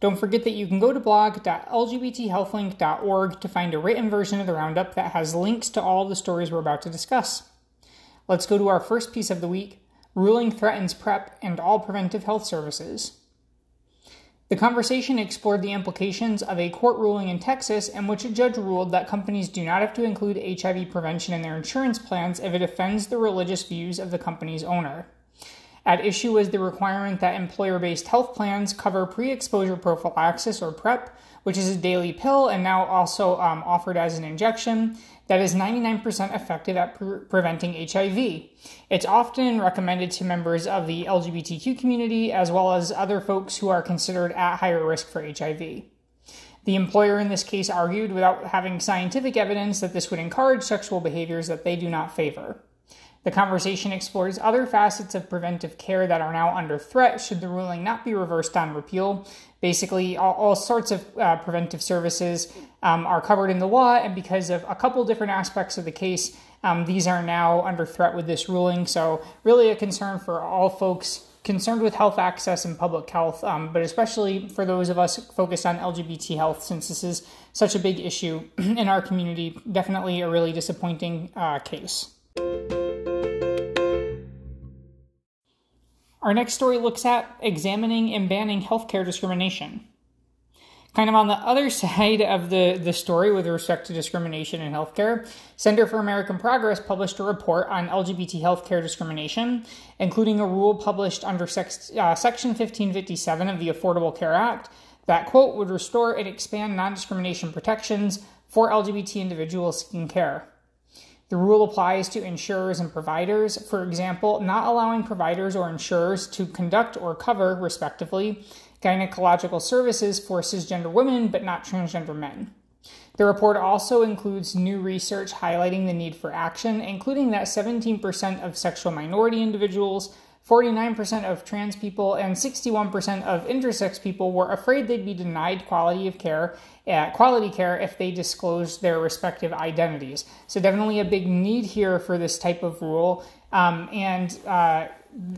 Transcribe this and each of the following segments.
Don't forget that you can go to blog.lgbthealthlink.org to find a written version of the roundup that has links to all the stories we're about to discuss. Let's go to our first piece of the week Ruling Threatens PrEP and All Preventive Health Services. The conversation explored the implications of a court ruling in Texas in which a judge ruled that companies do not have to include HIV prevention in their insurance plans if it offends the religious views of the company's owner. At issue is the requirement that employer based health plans cover pre exposure prophylaxis or PrEP, which is a daily pill and now also um, offered as an injection that is 99% effective at pre- preventing HIV. It's often recommended to members of the LGBTQ community as well as other folks who are considered at higher risk for HIV. The employer in this case argued without having scientific evidence that this would encourage sexual behaviors that they do not favor. The conversation explores other facets of preventive care that are now under threat should the ruling not be reversed on repeal. Basically, all, all sorts of uh, preventive services um, are covered in the law, and because of a couple different aspects of the case, um, these are now under threat with this ruling. So, really, a concern for all folks concerned with health access and public health, um, but especially for those of us focused on LGBT health, since this is such a big issue in our community. Definitely a really disappointing uh, case. Our next story looks at examining and banning healthcare discrimination. Kind of on the other side of the, the story with respect to discrimination in healthcare, Center for American Progress published a report on LGBT healthcare discrimination, including a rule published under sex, uh, Section 1557 of the Affordable Care Act that, quote, would restore and expand non discrimination protections for LGBT individuals seeking care. The rule applies to insurers and providers, for example, not allowing providers or insurers to conduct or cover, respectively, gynecological services for cisgender women but not transgender men. The report also includes new research highlighting the need for action, including that 17% of sexual minority individuals 49% of trans people and 61% of intersex people were afraid they'd be denied quality of care, uh, quality care if they disclosed their respective identities. So definitely a big need here for this type of rule. Um, and uh,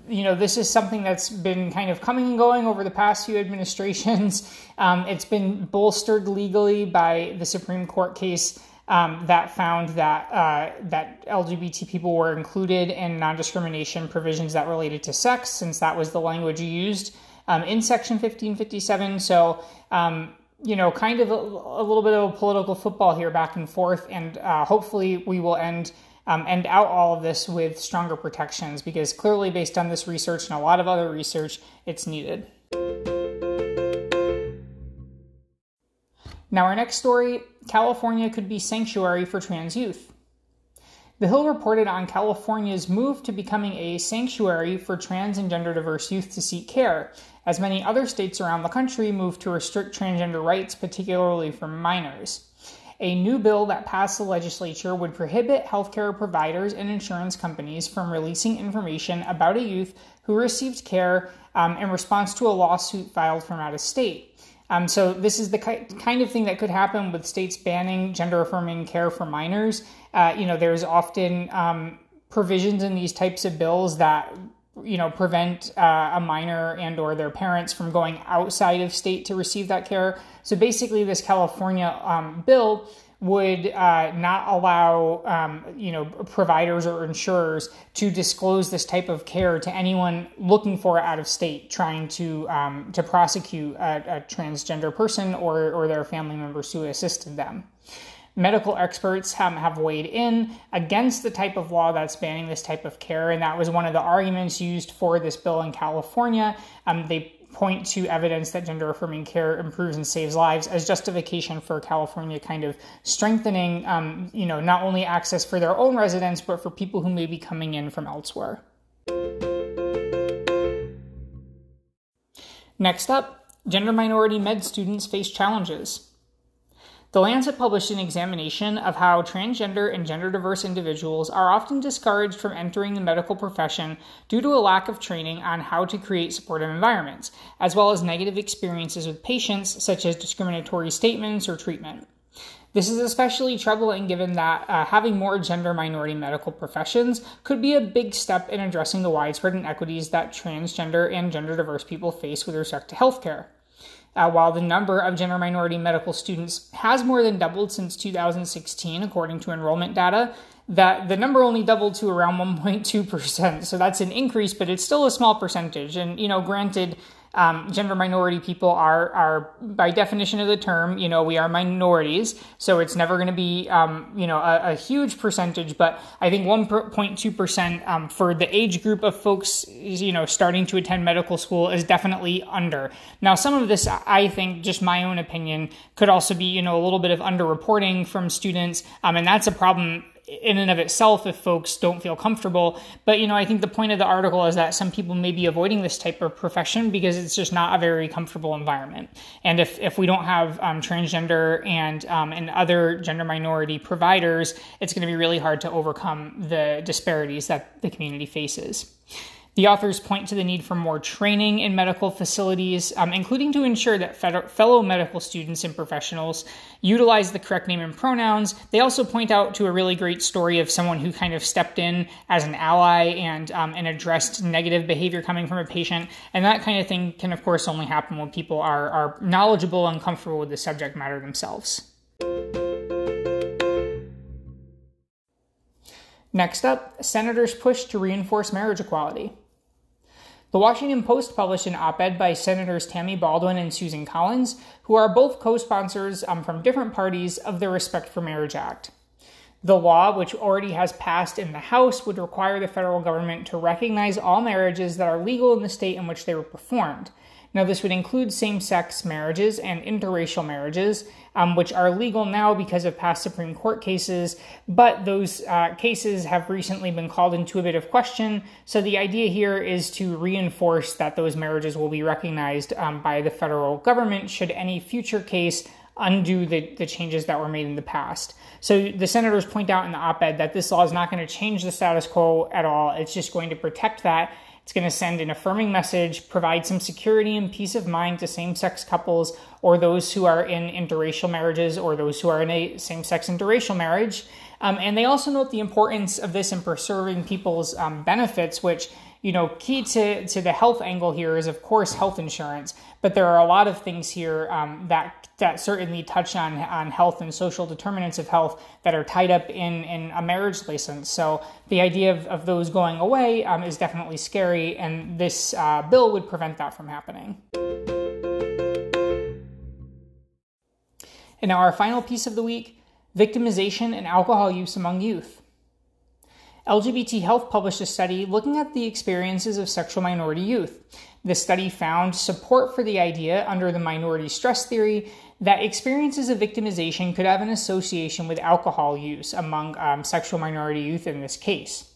you know, this is something that's been kind of coming and going over the past few administrations. Um, it's been bolstered legally by the Supreme Court case um, that found that uh, that LGBT people were included in non-discrimination provisions that related to sex, since that was the language used um, in Section 1557. So, um, you know, kind of a, a, little bit of a political football here, back and forth, and uh, hopefully we will end. Um, end out all of this with stronger protections because clearly, based on this research and a lot of other research, it's needed. Now, our next story California could be sanctuary for trans youth. The Hill reported on California's move to becoming a sanctuary for trans and gender diverse youth to seek care, as many other states around the country move to restrict transgender rights, particularly for minors. A new bill that passed the legislature would prohibit healthcare providers and insurance companies from releasing information about a youth who received care um, in response to a lawsuit filed from out of state. Um, so this is the kind of thing that could happen with states banning gender affirming care for minors. Uh, you know, there's often um, provisions in these types of bills that you know prevent uh, a minor and or their parents from going outside of state to receive that care. So basically, this California um, bill would uh, not allow um, you know providers or insurers to disclose this type of care to anyone looking for it out of state trying to um, to prosecute a, a, transgender person or or their family members who assisted them. Medical experts have, have weighed in against the type of law that's banning this type of care, and that was one of the arguments used for this bill in California. Um, they point to evidence that gender affirming care improves and saves lives as justification for California kind of strengthening, um, you know, not only access for their own residents, but for people who may be coming in from elsewhere. Next up, gender minority med students face challenges. The Lancet published an examination of how transgender and gender diverse individuals are often discouraged from entering the medical profession due to a lack of training on how to create supportive environments, as well as negative experiences with patients, such as discriminatory statements or treatment. This is especially troubling given that uh, having more gender minority medical professions could be a big step in addressing the widespread inequities that transgender and gender diverse people face with respect to healthcare. Uh, while the number of gender minority medical students has more than doubled since 2016, according to enrollment data, that the number only doubled to around 1.2%. So that's an increase, but it's still a small percentage. And, you know, granted, um, gender minority people are are by definition of the term, you know, we are minorities, so it's never going to be, um, you know, a, a, huge percentage. But I think 1.2 percent um, for the age group of folks, you know, starting to attend medical school is definitely under. Now, some of this, I think, just my own opinion, could also be, you know, a little bit of underreporting from students, um, and that's a problem in and of itself if folks don't feel comfortable. But, you know, I think the point of the article is that some people may be avoiding this type of profession because it's just not a very comfortable environment. And if, if we don't have um, transgender and, um, and other gender minority providers, it's going to be really hard to overcome the disparities that the community faces. The authors point to the need for more training in medical facilities, um, including to ensure that fellow medical students and professionals utilize the correct name and pronouns. They also point out to a really great story of someone who kind of stepped in as an ally and um, and addressed negative behavior coming from a patient. And that kind of thing can, of course, only happen when people are are knowledgeable and comfortable with the subject matter themselves. Next up, senators push to reinforce marriage equality. The Washington Post published an op ed by Senators Tammy Baldwin and Susan Collins, who are both co sponsors um, from different parties of the Respect for Marriage Act. The law, which already has passed in the House, would require the federal government to recognize all marriages that are legal in the state in which they were performed. Now, this would include same sex marriages and interracial marriages, um, which are legal now because of past Supreme Court cases, but those uh, cases have recently been called into a bit of question. So, the idea here is to reinforce that those marriages will be recognized um, by the federal government should any future case undo the, the changes that were made in the past. So the senators point out in the op ed that this law is not going to change the status quo at all. It's just going to protect that it's going to send an affirming message, provide some security and peace of mind to same sex couples or those who are in interracial marriages or those who are in a same sex interracial marriage. Um, and they also note the importance of this in preserving people's um, benefits, which you know, key to, to the health angle here is, of course, health insurance. But there are a lot of things here um, that that certainly touch on on health and social determinants of health that are tied up in in a marriage license. So the idea of, of those going away um, is definitely scary, and this uh, bill would prevent that from happening. And now our final piece of the week: victimization and alcohol use among youth. LGBT Health published a study looking at the experiences of sexual minority youth. The study found support for the idea under the minority stress theory that experiences of victimization could have an association with alcohol use among um, sexual minority youth in this case.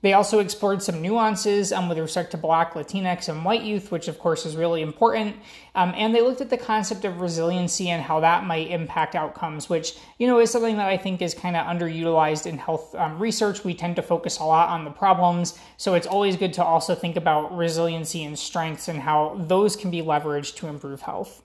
They also explored some nuances um, with respect to Black, Latinx, and white youth, which of course is really important. Um, and they looked at the concept of resiliency and how that might impact outcomes, which you know is something that I think is kind of underutilized in health um, research. We tend to focus a lot on the problems, so it's always good to also think about resiliency and strengths and how those can be leveraged to improve health.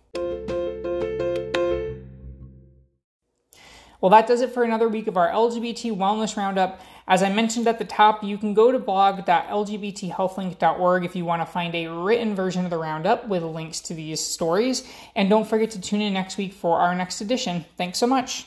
Well, that does it for another week of our LGBT Wellness Roundup. As I mentioned at the top, you can go to blog.lgbthealthlink.org if you want to find a written version of the roundup with links to these stories. And don't forget to tune in next week for our next edition. Thanks so much.